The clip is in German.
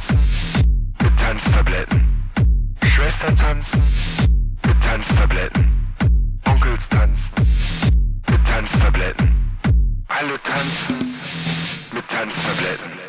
tanzen mit Tanztabletten. Schwester tanzen mit Tanztabletten. Onkels tanzen mit Tanztabletten. Alle tanzen mit Tanztabletten.